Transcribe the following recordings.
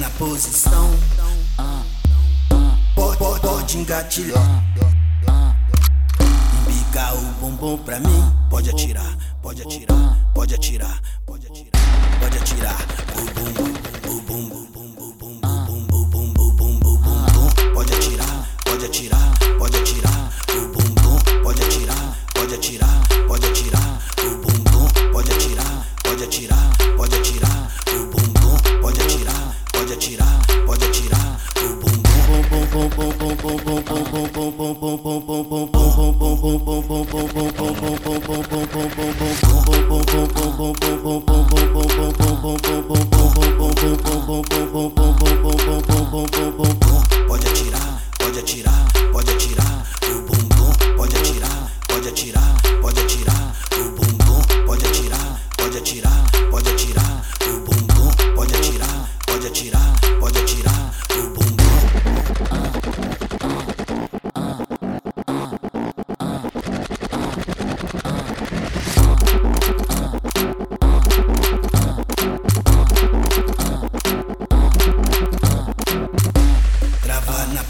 na posição. Pode, pode, pode engatilhar. Embiga o bumbum pra mim. Pode atirar, pode atirar, pode atirar, pode atirar, pode atirar. O bumbum, o bumbum. Pode atirar, pode atirar, pode atirar. Pode atirar, pode atirar, pode atirar. O bumbum, pode atirar, pode atirar. Pode atirar, pode atirar, pode atirar o bumbum, pode atirar, pode atirar,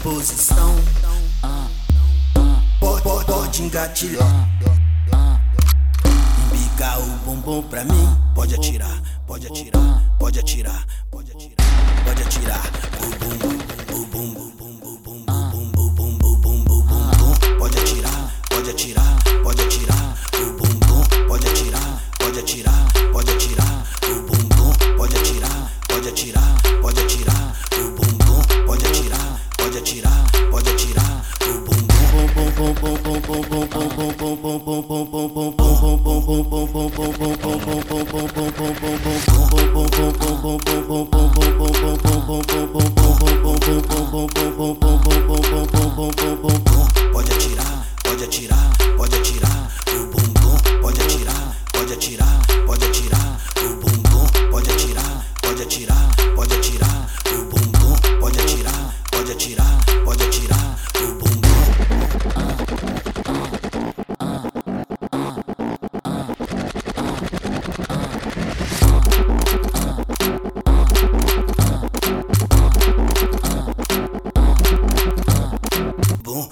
posição. Pode, engatilhar. Embiga o bumbum pra mim. Pode atirar, pode atirar, pode atirar, pode atirar, pode atirar. O bumbum, o bumbum, bumbum, bumbum, bumbum, bumbum, bumbum, bumbum. Pode atirar, pode atirar, Pode atirar, pode atirar, pode atirar. O bumbum pode atirar, pode atirar, pode atirar.